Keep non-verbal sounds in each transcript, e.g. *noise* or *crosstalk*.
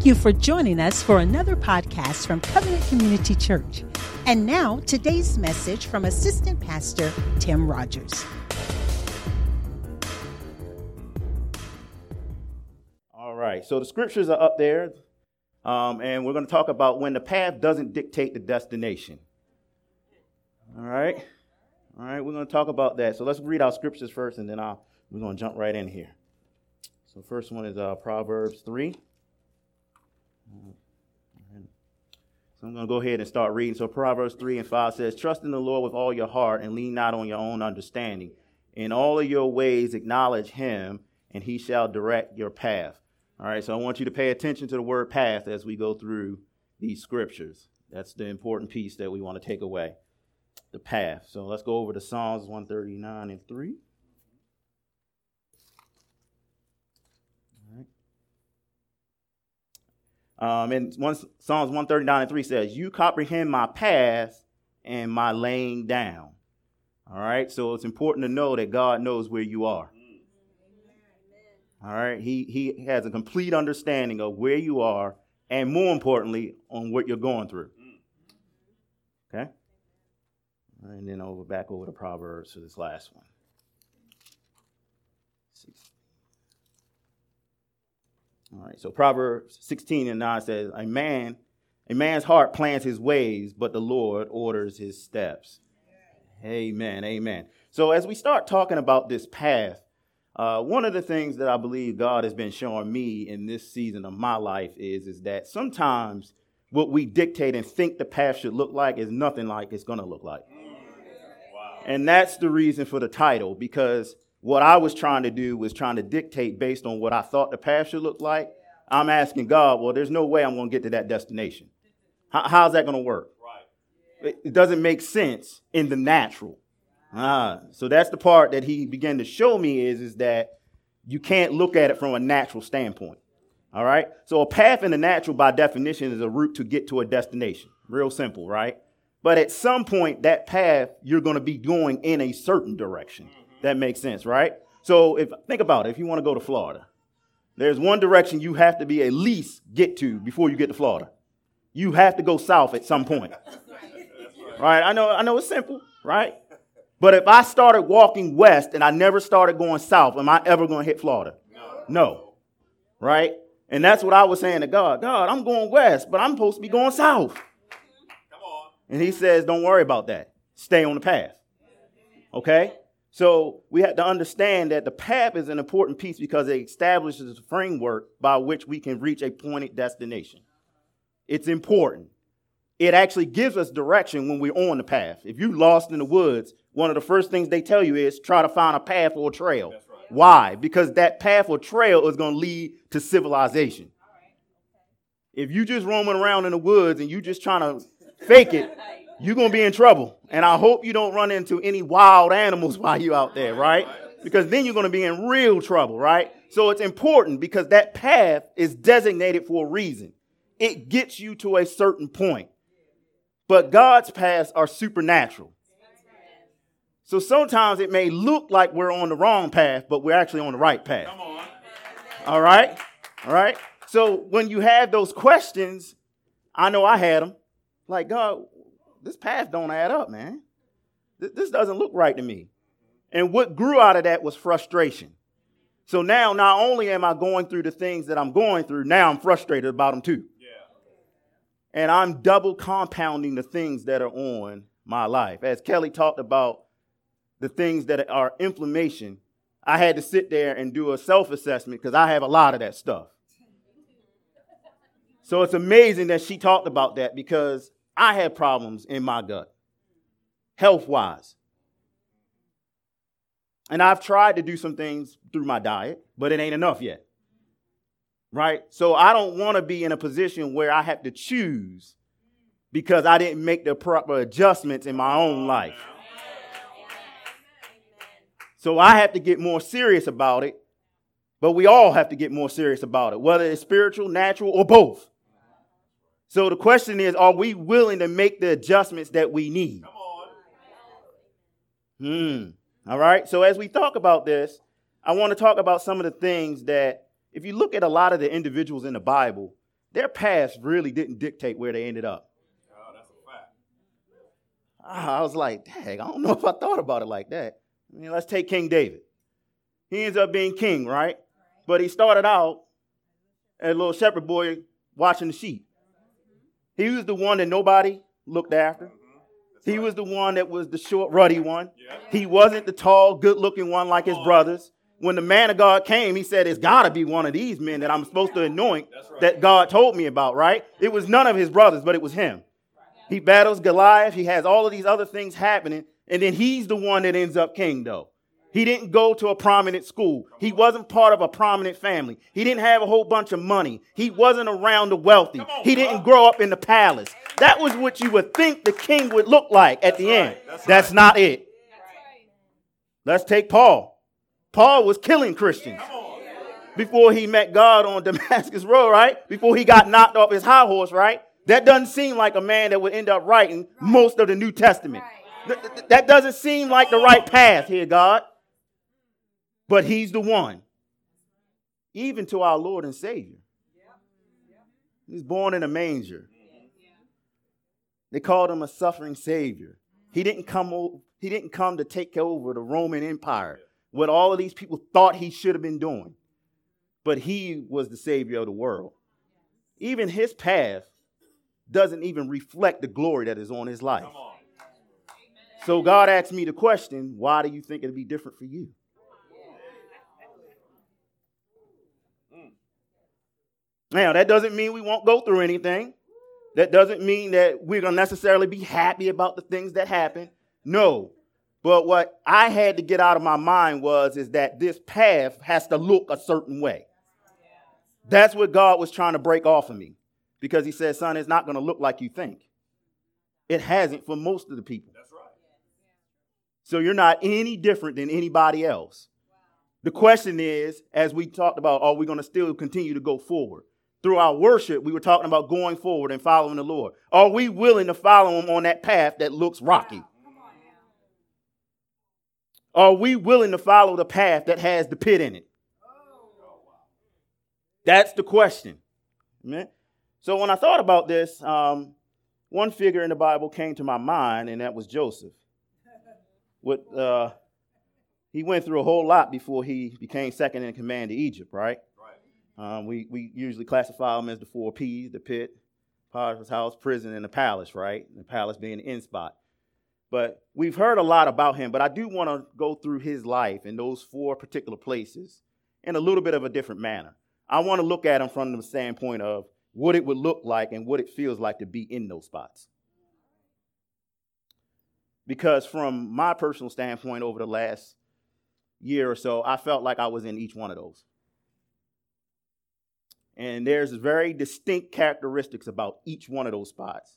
Thank you for joining us for another podcast from Covenant Community Church. And now, today's message from Assistant Pastor Tim Rogers. All right, so the scriptures are up there, um, and we're going to talk about when the path doesn't dictate the destination. All right, all right, we're going to talk about that. So let's read our scriptures first, and then I'll, we're going to jump right in here. So first one is uh, Proverbs 3. So I'm going to go ahead and start reading. So Proverbs 3 and 5 says, Trust in the Lord with all your heart and lean not on your own understanding. In all of your ways acknowledge him, and he shall direct your path. All right, so I want you to pay attention to the word path as we go through these scriptures. That's the important piece that we want to take away the path. So let's go over to Psalms 139 and 3. Um, and one, Psalms 139 and 3 says, You comprehend my path and my laying down. All right, so it's important to know that God knows where you are. All right, he, he has a complete understanding of where you are and more importantly, on what you're going through. Okay? And then over back over to Proverbs for this last one. All right, so Proverbs 16 and 9 says, A man, a man's heart plans his ways, but the Lord orders his steps. Amen. Amen. So as we start talking about this path, uh, one of the things that I believe God has been showing me in this season of my life is, is that sometimes what we dictate and think the path should look like is nothing like it's going to look like. Wow. And that's the reason for the title, because what I was trying to do was trying to dictate based on what I thought the path should look like. I'm asking God, well, there's no way I'm going to get to that destination. How, how's that going to work? Right. It, it doesn't make sense in the natural. Ah, so that's the part that he began to show me is, is that you can't look at it from a natural standpoint. All right. So a path in the natural, by definition, is a route to get to a destination. Real simple, right? But at some point, that path you're going to be going in a certain direction. That makes sense, right? So if think about it, if you want to go to Florida, there's one direction you have to be at least get to before you get to Florida. You have to go south at some point. Right? I know I know it's simple, right? But if I started walking west and I never started going south, am I ever going to hit Florida? No. no. Right? And that's what I was saying to God. God, I'm going west, but I'm supposed to be going south. Come on. And he says, Don't worry about that. Stay on the path. Okay? So we have to understand that the path is an important piece because it establishes a framework by which we can reach a pointed destination. It's important. It actually gives us direction when we're on the path. If you're lost in the woods, one of the first things they tell you is try to find a path or a trail. Right. Why? Because that path or trail is going to lead to civilization. If you're just roaming around in the woods and you're just trying to fake it, *laughs* you're going to be in trouble. And I hope you don't run into any wild animals *laughs* while you're out there, right? Because then you're going to be in real trouble, right? So it's important because that path is designated for a reason. It gets you to a certain point. But God's paths are supernatural. So sometimes it may look like we're on the wrong path, but we're actually on the right path. All right? All right? So when you have those questions, I know I had them. Like, God, this path don't add up, man. This doesn't look right to me. And what grew out of that was frustration. So now, not only am I going through the things that I'm going through, now I'm frustrated about them too. Yeah. And I'm double compounding the things that are on my life. As Kelly talked about the things that are inflammation, I had to sit there and do a self assessment because I have a lot of that stuff. So it's amazing that she talked about that because I had problems in my gut, health wise. And I've tried to do some things through my diet, but it ain't enough yet. Right? So I don't want to be in a position where I have to choose because I didn't make the proper adjustments in my own life. So I have to get more serious about it, but we all have to get more serious about it, whether it's spiritual, natural, or both. So the question is, are we willing to make the adjustments that we need? Come on. Hmm. All right. So as we talk about this, I want to talk about some of the things that, if you look at a lot of the individuals in the Bible, their past really didn't dictate where they ended up. Oh, that's a fact. I was like, dang, I don't know if I thought about it like that. I mean, let's take King David. He ends up being king, right? But he started out as a little shepherd boy watching the sheep. He was the one that nobody looked after. He was the one that was the short, ruddy one. He wasn't the tall, good looking one like his brothers. When the man of God came, he said, It's got to be one of these men that I'm supposed to anoint that God told me about, right? It was none of his brothers, but it was him. He battles Goliath. He has all of these other things happening. And then he's the one that ends up king, though. He didn't go to a prominent school. He wasn't part of a prominent family. He didn't have a whole bunch of money. He wasn't around the wealthy. He didn't grow up in the palace. That was what you would think the king would look like at the end. That's not it. Let's take Paul. Paul was killing Christians before he met God on *laughs* Damascus Road, right? Before he got knocked off his high horse, right? That doesn't seem like a man that would end up writing most of the New Testament. That doesn't seem like the right path here, God but he's the one. Even to our Lord and Savior. He's born in a manger. They called him a suffering Savior. He didn't come, he didn't come to take over the Roman Empire, what all of these people thought he should have been doing. But he was the Savior of the world. Even his path doesn't even reflect the glory that is on his life. So God asked me the question why do you think it'd be different for you? Now, that doesn't mean we won't go through anything. That doesn't mean that we're going to necessarily be happy about the things that happen. No. But what I had to get out of my mind was is that this path has to look a certain way. That's what God was trying to break off of me. Because he said, son, it's not going to look like you think. It hasn't for most of the people. That's right. So you're not any different than anybody else. The question is, as we talked about, are we going to still continue to go forward? Through our worship, we were talking about going forward and following the Lord. Are we willing to follow Him on that path that looks rocky? Are we willing to follow the path that has the pit in it? That's the question. Amen. So when I thought about this, um, one figure in the Bible came to my mind, and that was Joseph. What uh, he went through a whole lot before he became second in command to Egypt, right? Um, we, we usually classify them as the four P's the pit, Potiphar's house, prison, and the palace, right? The palace being the end spot. But we've heard a lot about him, but I do want to go through his life in those four particular places in a little bit of a different manner. I want to look at him from the standpoint of what it would look like and what it feels like to be in those spots. Because from my personal standpoint over the last year or so, I felt like I was in each one of those. And there's very distinct characteristics about each one of those spots.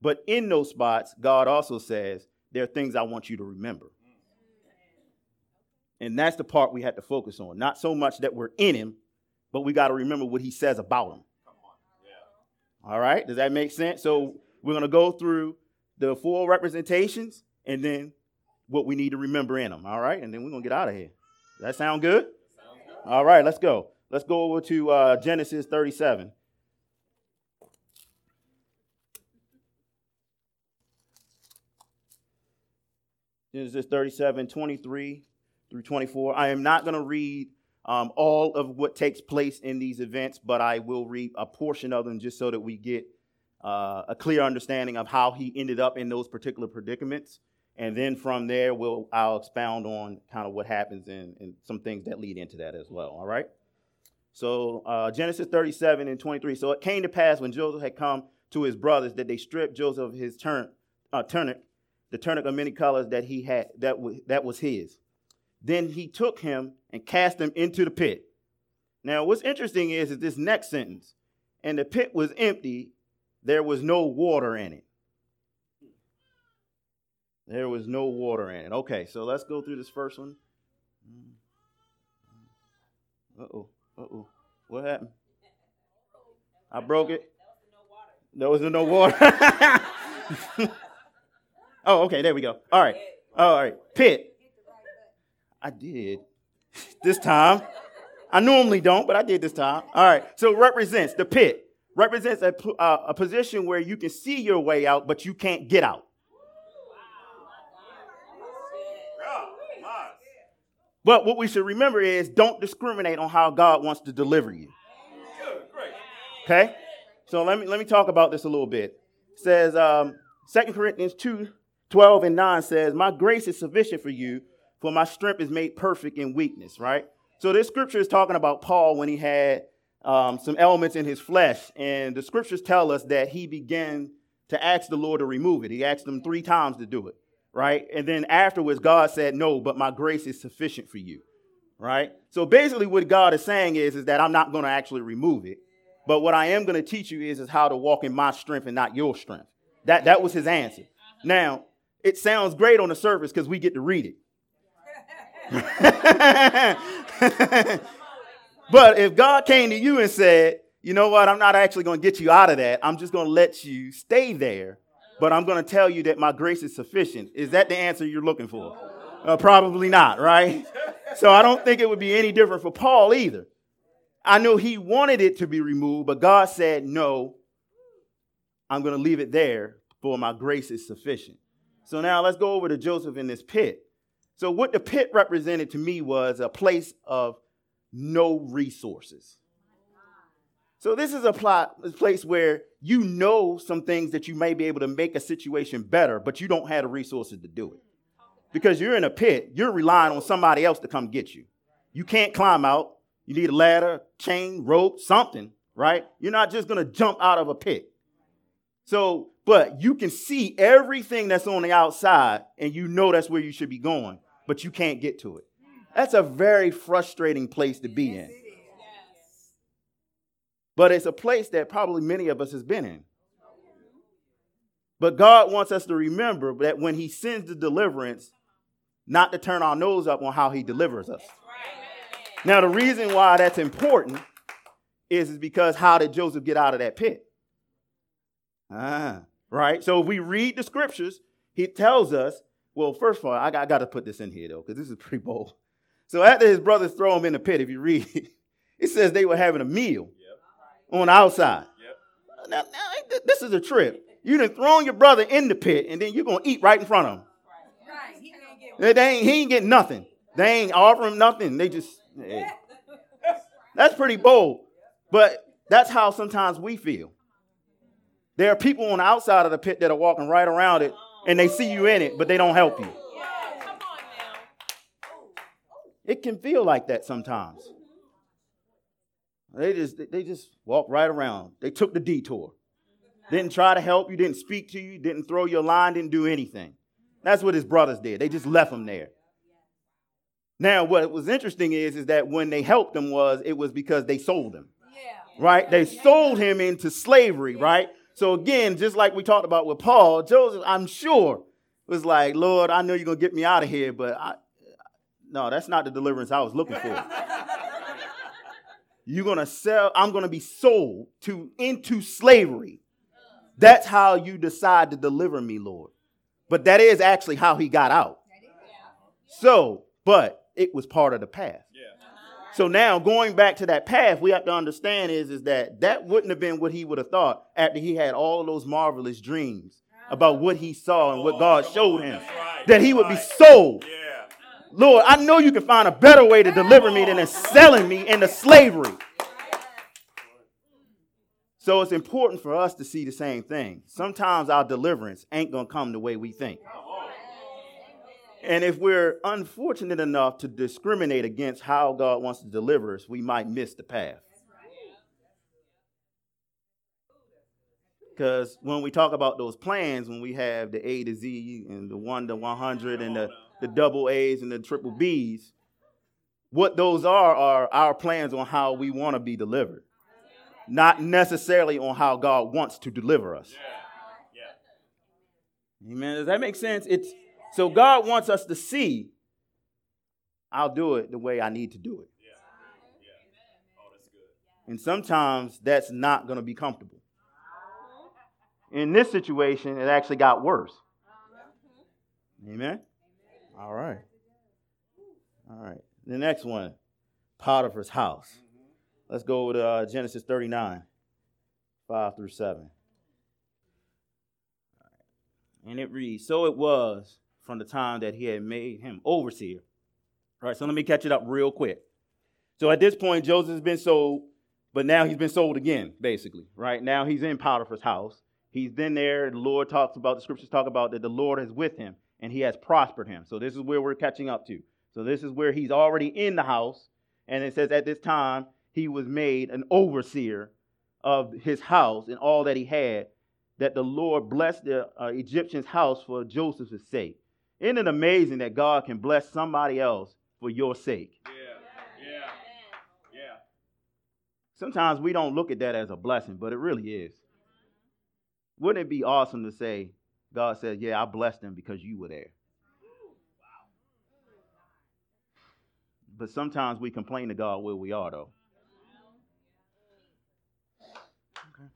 But in those spots, God also says, there are things I want you to remember. And that's the part we had to focus on. Not so much that we're in him, but we got to remember what he says about him. All right? Does that make sense? So we're going to go through the four representations and then what we need to remember in them. All right? And then we're going to get out of here. Does that sound good? Sounds good. All right, let's go. Let's go over to uh, Genesis 37. Genesis 37, 23 through 24. I am not going to read um, all of what takes place in these events, but I will read a portion of them just so that we get uh, a clear understanding of how he ended up in those particular predicaments. And then from there, we'll, I'll expound on kind of what happens and, and some things that lead into that as well. All right? So uh, Genesis 37 and 23. So it came to pass when Joseph had come to his brothers that they stripped Joseph of his turn, uh, tunic, the tunic of many colors that he had, that, w- that was his. Then he took him and cast him into the pit. Now, what's interesting is, is this next sentence. And the pit was empty, there was no water in it. There was no water in it. Okay, so let's go through this first one. Uh oh. Uh oh. What happened? I broke it. There was no water. *laughs* oh, okay. There we go. All right. All right. Pit. I did this time. I normally don't, but I did this time. All right. So represents the pit. represents a, uh, a position where you can see your way out, but you can't get out. But what we should remember is don't discriminate on how God wants to deliver you. Okay? So let me let me talk about this a little bit. It says um, 2 Corinthians 2, 12 and 9 says, My grace is sufficient for you, for my strength is made perfect in weakness, right? So this scripture is talking about Paul when he had um, some elements in his flesh. And the scriptures tell us that he began to ask the Lord to remove it. He asked him three times to do it, right? And then afterwards, God said, No, but my grace is sufficient for you, right? So basically, what God is saying is, is that I'm not going to actually remove it. But what I am going to teach you is, is how to walk in my strength and not your strength. That, that was his answer. Now, it sounds great on the surface because we get to read it. *laughs* But if God came to you and said, you know what, I'm not actually going to get you out of that, I'm just going to let you stay there, but I'm going to tell you that my grace is sufficient, is that the answer you're looking for? Uh, probably not, right? *laughs* So I don't think it would be any different for Paul either. I know he wanted it to be removed, but God said, no, I'm going to leave it there, for my grace is sufficient. So now let's go over to Joseph in this pit. So, what the pit represented to me was a place of no resources. So this is a plot, a place where you know some things that you may be able to make a situation better, but you don't have the resources to do it. Because you're in a pit, you're relying on somebody else to come get you. You can't climb out. You need a ladder, chain, rope, something, right? You're not just to jump out of a pit. So, but you can see everything that's on the outside and you know that's where you should be going, but you can't get to it. That's a very frustrating place to be in. But it's a place that probably many of us has been in. But God wants us to remember that when he sends the deliverance, not to turn our nose up on how he delivers us. Now, the reason why that's important is, because how did Joseph get out of that pit? Ah, right? So if we read the scriptures, he tells us, well, first of all, I got, I got to put this in here, though, because this is pretty bold. So after his brothers throw him in the pit, if you read it, *laughs* it says they were having a meal. On the outside. Yep. Now, now, this is a trip. You done thrown your brother in the pit, and then you're gonna eat right in front of him. Right. He, they, they ain't, he ain't getting nothing. They ain't offering nothing. They just hey. that's pretty bold. But that's how sometimes we feel. There are people on the outside of the pit that are walking right around it, and they see you in it, but they don't help you. It can feel like that sometimes. They just they just walk right around. They took the detour. Didn't try to help you, didn't speak to you, didn't throw your line, didn't do anything. That's what his brothers did. They just left him there. Now, what was interesting is, is that when they helped him was it was because they sold him. Yeah. Right? They sold him into slavery, right? So again, just like we talked about with Paul, Joseph, I'm sure, was like, Lord, I know you're gonna get me out of here, but I, no, that's not the deliverance I was looking for. *laughs* You're gonna sell, I'm gonna be sold to into slavery. That's how you decide to deliver me, Lord. But that is actually how he got out. So, but it was part of the path. So now going back to that path, we have to understand is, is that that wouldn't have been what he would have thought after he had all those marvelous dreams about what he saw and what God showed him. That he would be sold. Lord, I know you can find a better way to deliver me than selling me into slavery. So it's important for us to see the same thing. Sometimes our deliverance ain't going to come the way we think. And if we're unfortunate enough to discriminate against how God wants to deliver us, we might miss the path. Because when we talk about those plans, when we have the A to Z and the 1 to 100 and the the double A's and the triple B's. What those are are our plans on how we want to be delivered, not necessarily on how God wants to deliver us. Yeah. Yeah. Amen. Does that make sense? It's so God wants us to see. I'll do it the way I need to do it. Yeah. Oh, that's good. And sometimes that's not going to be comfortable. In this situation, it actually got worse. Uh-huh. Amen. All right. All right. The next one Potiphar's house. Let's go over to uh, Genesis 39, 5 through 7. And it reads So it was from the time that he had made him overseer. All right, so let me catch it up real quick. So at this point, Joseph has been sold, but now he's been sold again, basically. Right now he's in Potiphar's house. He's been there. The Lord talks about, the scriptures talk about that the Lord is with him and he has prospered him. So this is where we're catching up to. So this is where he's already in the house. And it says at this time he was made an overseer of his house and all that he had, that the Lord blessed the uh, Egyptian's house for Joseph's sake. Isn't it amazing that God can bless somebody else for your sake? Yeah, yeah, yeah. Sometimes we don't look at that as a blessing, but it really is. Wouldn't it be awesome to say, God says, Yeah, I blessed them because you were there? But sometimes we complain to God where we are, though. Okay.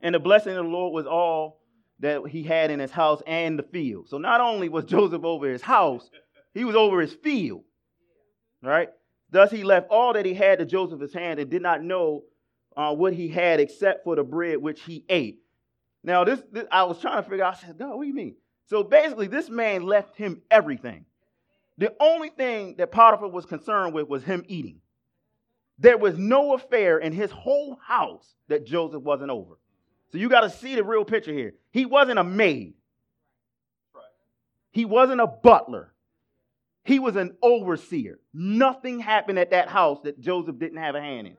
And the blessing of the Lord was all that he had in his house and the field. So not only was *laughs* Joseph over his house, he was over his field. Right? Thus he left all that he had to Joseph's hand and did not know uh, what he had except for the bread which he ate. Now, this, this I was trying to figure out, I said, God, what do you mean? So basically, this man left him everything. The only thing that Potiphar was concerned with was him eating. There was no affair in his whole house that Joseph wasn't over. So you got to see the real picture here. He wasn't a maid. He wasn't a butler. He was an overseer. Nothing happened at that house that Joseph didn't have a hand in.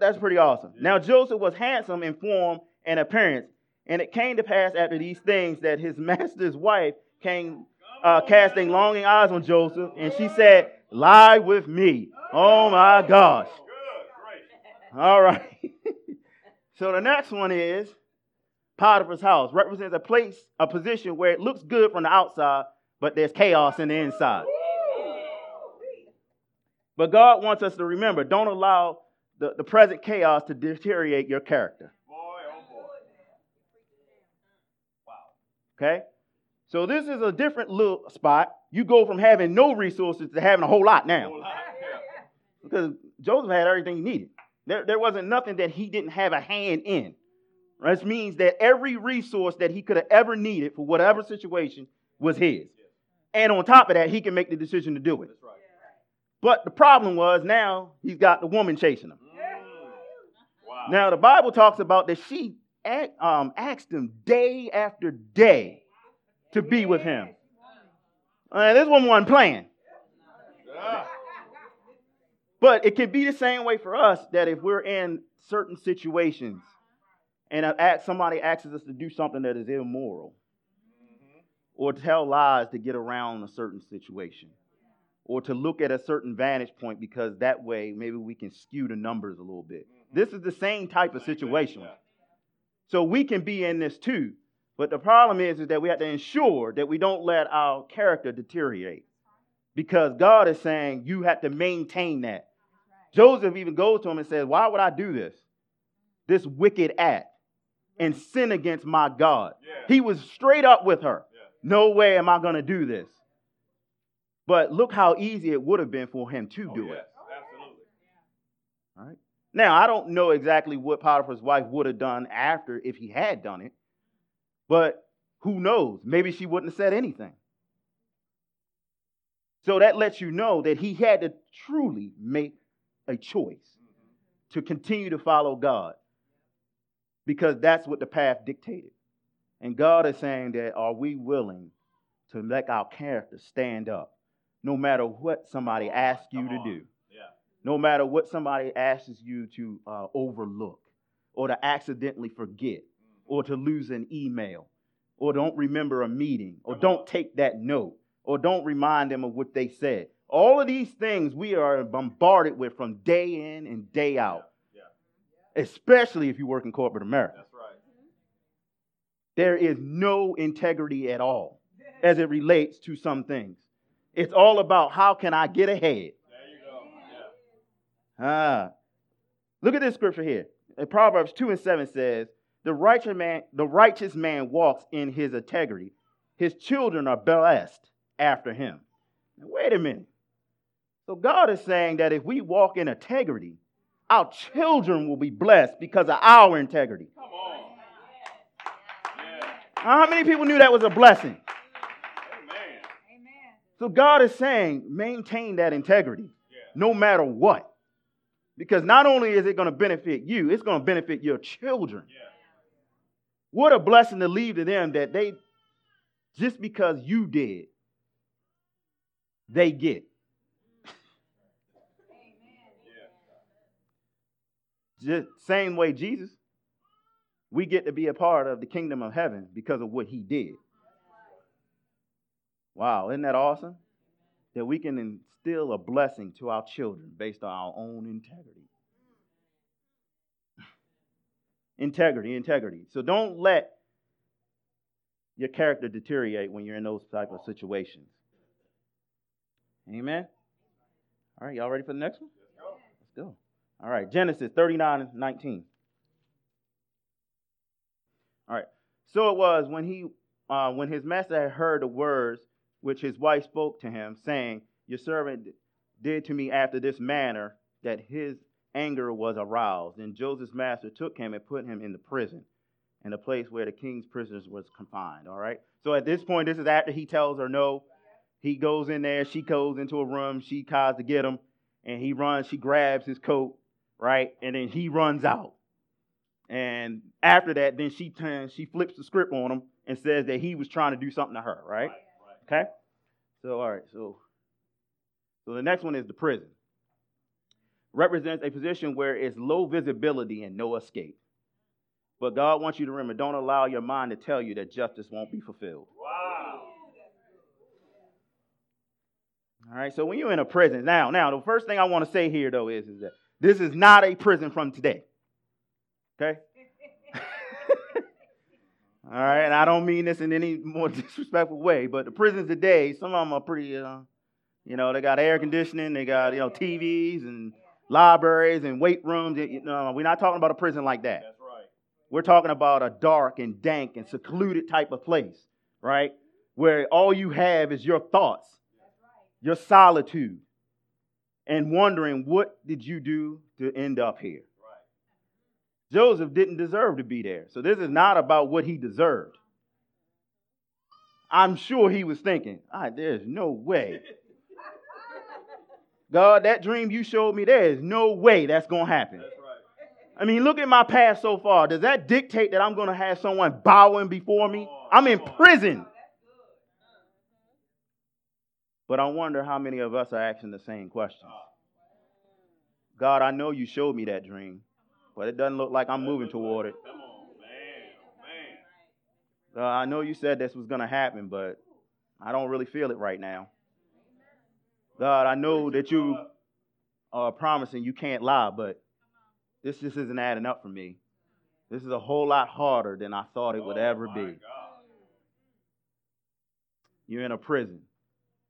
That's pretty awesome. Now, Joseph was handsome in form and appearance. And it came to pass after these things that his *laughs* master's wife came uh, casting longing eyes on Joseph, and she said, Lie with me. Oh my gosh. All right. *laughs* So the next one is Potiphar's house. Represents a place, a position where it looks good from the outside, but there's chaos in the inside. But God wants us to remember don't allow the, the present chaos to deteriorate your character. Okay? So this is a different little spot. You go from having no resources to having a whole lot now. Because Joseph had everything he needed. There, there wasn't nothing that he didn't have a hand in. This means that every resource that he could have ever needed for whatever situation was his. And on top of that, he can make the decision to do it. But the problem was now he's got the woman chasing him. Wow. Now the Bible talks about that she um, asked him day after day to be with him. Uh, this woman wasn't playing. But it can be the same way for us that if we're in certain situations and somebody asks us to do something that is immoral or tell lies to get around a certain situation or to look at a certain vantage point because that way maybe we can skew the numbers a little bit. This is the same type of situation. So we can be in this too. But the problem is, is that we have to ensure that we don't let our character deteriorate. Because God is saying you have to maintain that. Joseph even goes to him and says, Why would I do this? This wicked act and sin against my God. Yeah. He was straight up with her. Yeah. No way am I going to do this. But look how easy it would have been for him to oh, do yes. it. Absolutely. All right. Now, I don't know exactly what Potiphar's wife would have done after if he had done it, but who knows? Maybe she wouldn't have said anything. So that lets you know that he had to truly make a choice to continue to follow God because that's what the path dictated. And God is saying that are we willing to let our character stand up no matter what somebody asks you to do? Yeah. No matter what somebody asks you to uh, overlook or to accidentally forget mm-hmm. or to lose an email or don't remember a meeting or don't take that note or don't remind them of what they said. All of these things we are bombarded with from day in and day out, yeah. Yeah. especially if you work in corporate America. That's right. There is no integrity at all as it relates to some things. It's all about how can I get ahead. There you go. Yeah. Ah. Look at this scripture here. In Proverbs 2 and 7 says, the righteous man, the righteous man walks in his integrity. His children are blessed after him. Now, wait a minute. So God is saying that if we walk in integrity, our children will be blessed because of our integrity. Come on. Yeah. How many people knew that was a blessing? Amen. So God is saying, maintain that integrity yeah. no matter what. Because not only is it going to benefit you, it's going to benefit your children. Yeah. What a blessing to leave to them that they, just because you did, they get. Just same way Jesus, we get to be a part of the kingdom of heaven because of what he did. Wow, isn't that awesome? That we can instill a blessing to our children based on our own integrity. *sighs* integrity, integrity. So don't let your character deteriorate when you're in those type of situations. Amen. All right, y'all ready for the next one? Let's go. All right, Genesis 39 and 19. All right. So it was when he uh, when his master had heard the words which his wife spoke to him, saying, Your servant did to me after this manner, that his anger was aroused. And Joseph's master took him and put him in the prison, in the place where the king's prisoners was confined. All right. So at this point, this is after he tells her no. He goes in there, she goes into a room, she tries to get him, and he runs, she grabs his coat, right? And then he runs out. And after that, then she turns, she flips the script on him and says that he was trying to do something to her, right? Okay? So, all right, so so the next one is the prison. Represents a position where it's low visibility and no escape. But God wants you to remember don't allow your mind to tell you that justice won't be fulfilled. Wow. All right, so when you're in a prison, now, now, the first thing I want to say here, though, is, is that this is not a prison from today. Okay? *laughs* All right, and I don't mean this in any more *laughs* disrespectful way, but the prisons today, some of them are pretty, uh, you know, they got air conditioning, they got, you know, TVs and libraries and weight rooms. You know, we're not talking about a prison like that. That's right. We're talking about a dark and dank and secluded type of place, right? Where all you have is your thoughts, your solitude, and wondering what did you do to end up here. Right. Joseph didn't deserve to be there. So this is not about what he deserved. I'm sure he was thinking, ah, there's no way. *laughs* God, that dream you showed me, there is no way that's going to happen. Right. I mean, look at my past so far. Does that dictate that I'm going to have someone bowing before me? I'm in prison. But I wonder how many of us are asking the same question. God, I know you showed me that dream, but it doesn't look like I'm moving toward it. God, uh, I know you said this was going to happen, but I don't really feel it right now. God, I know that you are promising you can't lie, but this just isn't adding up for me. This is a whole lot harder than I thought it would ever be. You're in a prison.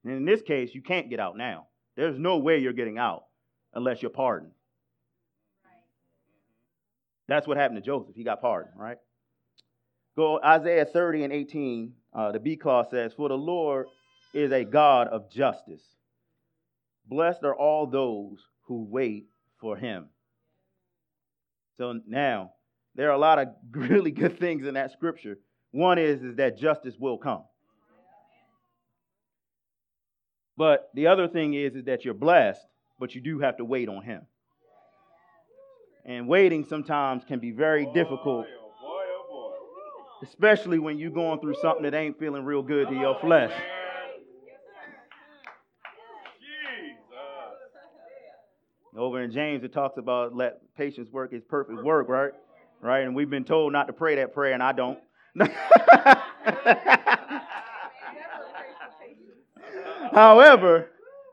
And in this case, you can't get out now. There's no way you're getting out unless you're pardoned. That's what happened to Joseph. He got pardoned, right? Go Isaiah 30 and 18. Uh, the B clause says, For the Lord is a God of justice. Blessed are all those who wait for him. So now, there are a lot of *laughs* really good things in that scripture. One is, is that justice will come. But the other thing is, is that you're blessed, but you do have to wait on Him. And waiting sometimes can be very boy, oh difficult, oh boy, oh boy. especially when you're going through something that ain't feeling real good to your flesh. Over in James, it talks about let patience work its perfect work, right? Right? And we've been told not to pray that prayer, and I don't. *laughs* However,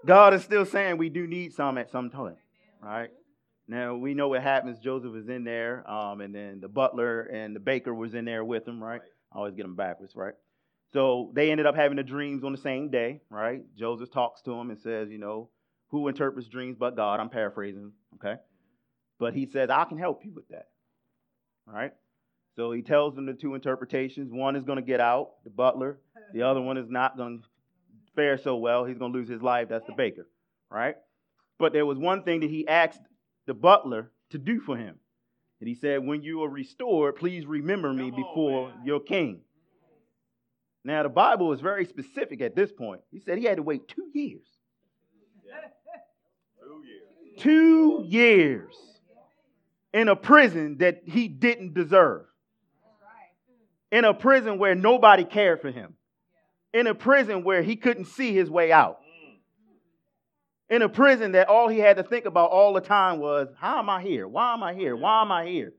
God is still saying we do need some at some time, right? Now we know what happens. Joseph was in there, um, and then the butler and the baker was in there with him, right? I always get them backwards, right? So they ended up having the dreams on the same day, right? Joseph talks to him and says, you know, who interprets dreams but God? I'm paraphrasing, okay? But he says, I can help you with that, all right? So he tells them the two interpretations. One is going to get out, the butler. The other one is not going to fare so well, he's going to lose his life. That's the baker, right? But there was one thing that he asked the butler to do for him. And he said, When you are restored, please remember me Come before man. your king. Now, the Bible is very specific at this point. He said he had to wait two years. Two years. Two years in a prison that he didn't deserve. In a prison where nobody cared for him. In a prison where he couldn't see his way out. In a prison that all he had to think about all the time was, how am I here? Why am I here? Why am I here?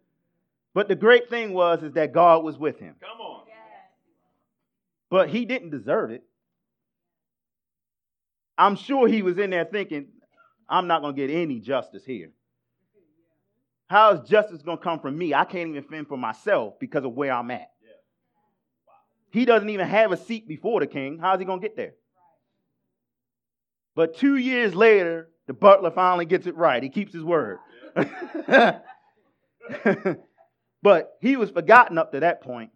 But the great thing was is that God was with him. Come on. But he didn't deserve it. I'm sure he was in there thinking, I'm not going to get any justice here. How is justice going to come from me? I can't even fend for myself because of where I'm at. He doesn't even have a seat before the king. How's he going to get there? But two years later, the butler finally gets it right. He keeps his word. *laughs* but he was forgotten up to that point.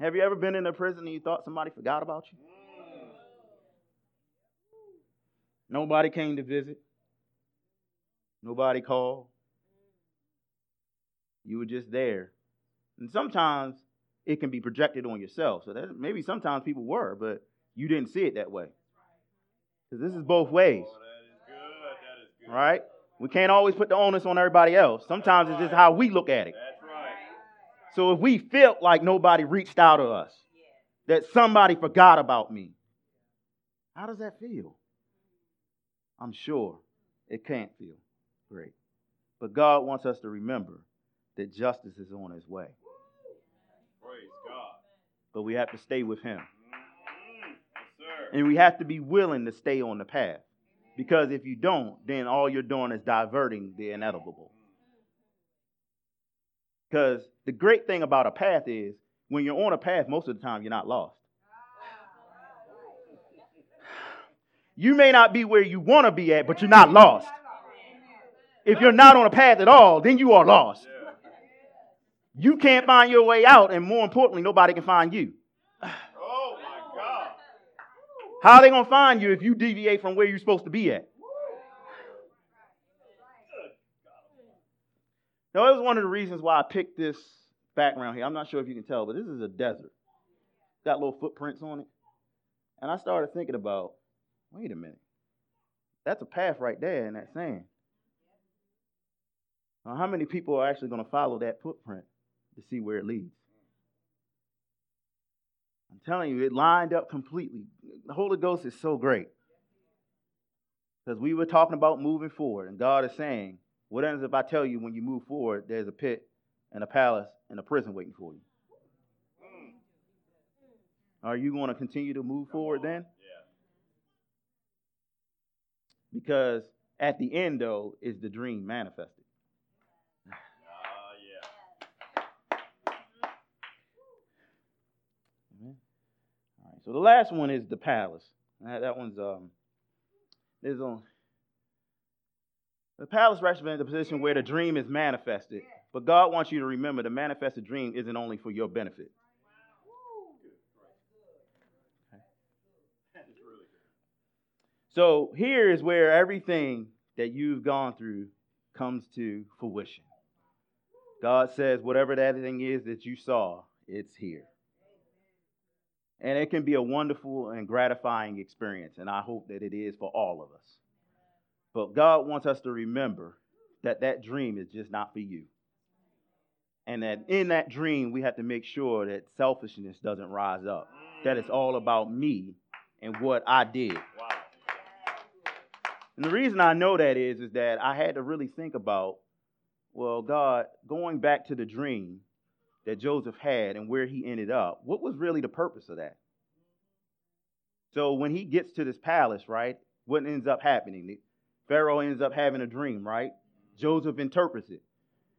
Have you ever been in a prison and you thought somebody forgot about you? Nobody came to visit. Nobody called. You were just there. And sometimes it can be projected on yourself. So that maybe sometimes people were, but you didn't see it that way. Because this is both ways, Oh, that is good. That is good. right? We can't always put the onus on everybody else. Sometimes it's just how we look at it. That's right. So if we felt like nobody reached out to us, that somebody forgot about me, how does that feel? I'm sure it can't feel great. But God wants us to remember that justice is on his way. Praise God. But we have to stay with Him. And we have to be willing to stay on the path. Because if you don't, then all you're doing is diverting the inevitable. Because the great thing about a path is when you're on a path, most of the time you're not lost. You may not be where you want to be at, but you're not lost. If you're not on a path at all, then you are lost. You can't find your way out, and more importantly, nobody can find you. How are they going to find you if you deviate from where you're supposed to be at? Now, that was one of the reasons why I picked this background here. I'm not sure if you can tell, but this is a desert. Got little footprints on it. And I started thinking about wait a minute. That's a path right there in that sand. Now, how many people are actually going to follow that footprint to see where it leads? I'm telling you, it lined up completely. The Holy Ghost is so great. Because we were talking about moving forward, and God is saying, What happens if I tell you when you move forward, there's a pit and a palace and a prison waiting for you? Are you going to continue to move forward then? Because at the end, though, is the dream manifested. Ah, yeah. Amen. All right. So the last one is the palace. That, one's um. There's on. The palace represents the position where the dream is manifested. But God wants you to remember the manifested dream isn't only for your benefit. So here is where everything that you've gone through comes to fruition. God says, whatever that thing is that you saw, it's here. And it can be a wonderful and gratifying experience, and I hope that it is for all of us. But God wants us to remember that that dream is just not for you. And that in that dream, we have to make sure that selfishness doesn't rise up, that it's all about me and what I did. And the reason I know that is, is that I had to really think about, well, God, going back to the dream that Joseph had and where he ended up, what was really the purpose of that? So when he gets to this palace, right, what ends up happening? Pharaoh ends up having a dream, right? Joseph interprets it.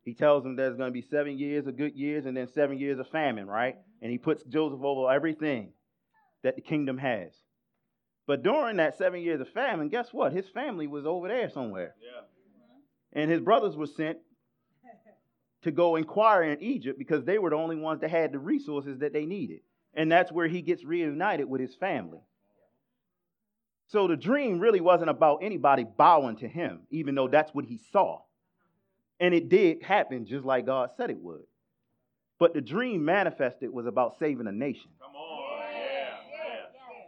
He tells him there's going to be seven years of good years and then seven years of famine, right? And he puts Joseph over everything that the kingdom has. But during that seven years of famine, guess what? His family was over there somewhere. Yeah. And his brothers were sent to go inquire in Egypt because they were the only ones that had the resources that they needed. And that's where he gets reunited with his family. So the dream really wasn't about anybody bowing to him, even though that's what he saw. And it did happen just like God said it would. But the dream manifested was about saving a nation. Come on. Yeah. Yeah.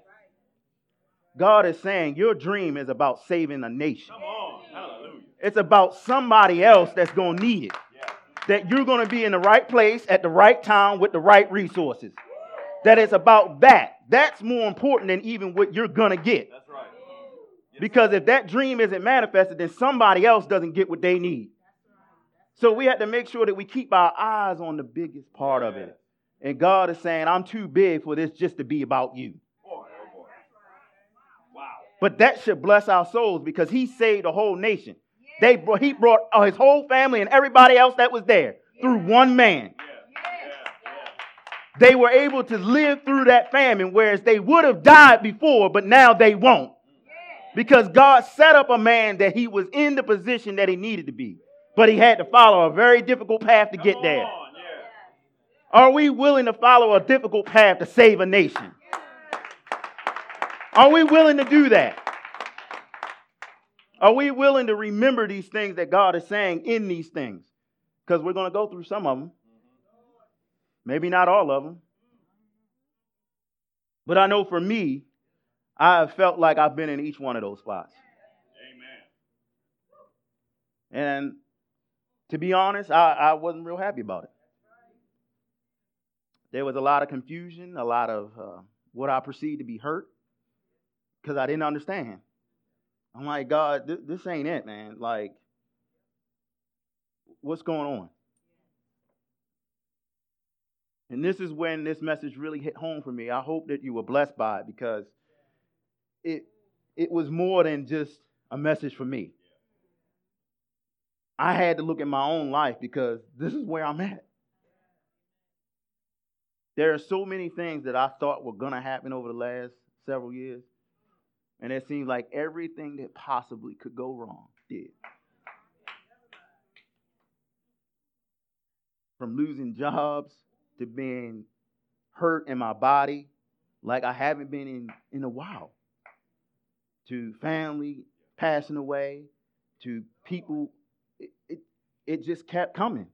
God is saying your dream is about saving a nation. Come on. Hallelujah. It's about somebody else that's going to need it. That you're going to be in the right place at the right time with the right resources. That it's about that. That's more important than even what you're going to get. That's right. Because if that dream isn't manifested, then somebody else doesn't get what they need. So we have to make sure that we keep our eyes on the biggest part of it. And God is saying, I'm too big for this just to be about you. Oh. But that should bless our souls because he saved a whole nation. They brought, he brought his whole family and everybody else that was there through one man. They were able to live through that famine, whereas they would have died before, but now they won't. Because God set up a man that he was in the position that he needed to be. But he had to follow a very difficult path to get there. Are we willing to follow a difficult path to save a nation? Are we willing to do that? Are we willing to remember these things that God is saying in these things? Because we're going to go through some of them. Maybe not all of them. But I know for me, I have felt like I've been in each one of those spots. Amen. And to be honest, I, I wasn't real happy about it. There was a lot of confusion, a lot of uh, what I perceived to be hurt because I didn't understand. I'm like, God, th- this ain't it, man. Like, what's going on? And this is when this message really hit home for me. I hope that you were blessed by it because it it was more than just a message for me. I had to look at my own life because this is where I'm at. There are so many things that I thought were going to happen over the last several years, and it seemed like everything that possibly could go wrong did. From losing jobs to being hurt in my body like I haven't been in, in a while, to family passing away, to people it, it, it just kept coming.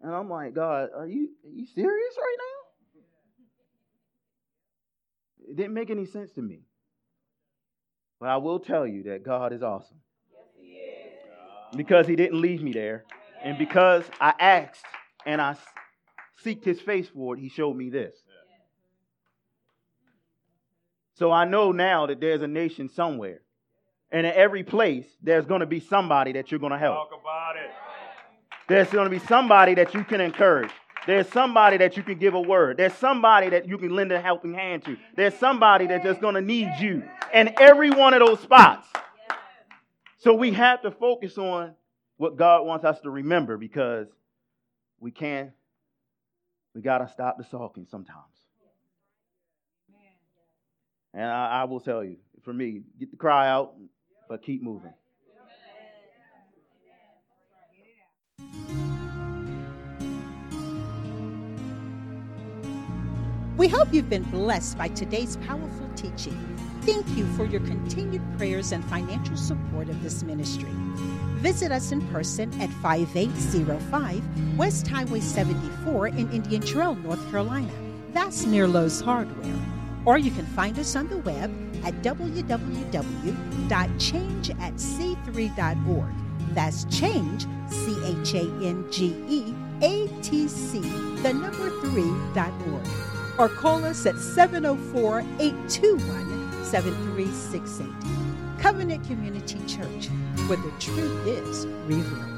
And I'm like, God, are you are you serious right now? It didn't make any sense to me. But I will tell you that God is awesome. Because he didn't leave me there. And because I asked and I seeked his face for it, he showed me this. So I know now that there's a nation somewhere. And in every place, there's going to be somebody that you're going to help. Talk about it. There's going to be somebody that you can encourage. There's somebody that you can give a word. There's somebody that you can lend a helping hand to. There's somebody that's just going to need you in every one of those spots. So we have to focus on what God wants us to remember because we can't, we got to stop the sulking sometimes. And I, I will tell you, for me, get the cry out, but keep moving. We hope you've been blessed by today's powerful teaching. Thank you for your continued prayers and financial support of this ministry. Visit us in person at 5805 West Highway 74 in Indian Trail, North Carolina. That's near Lowe's Hardware. Or you can find us on the web at www.changeatc3.org. That's change, C H A N G E A T C, the number 3.org. Or call us at 704 821 7368. Covenant Community Church, where the truth is revealed.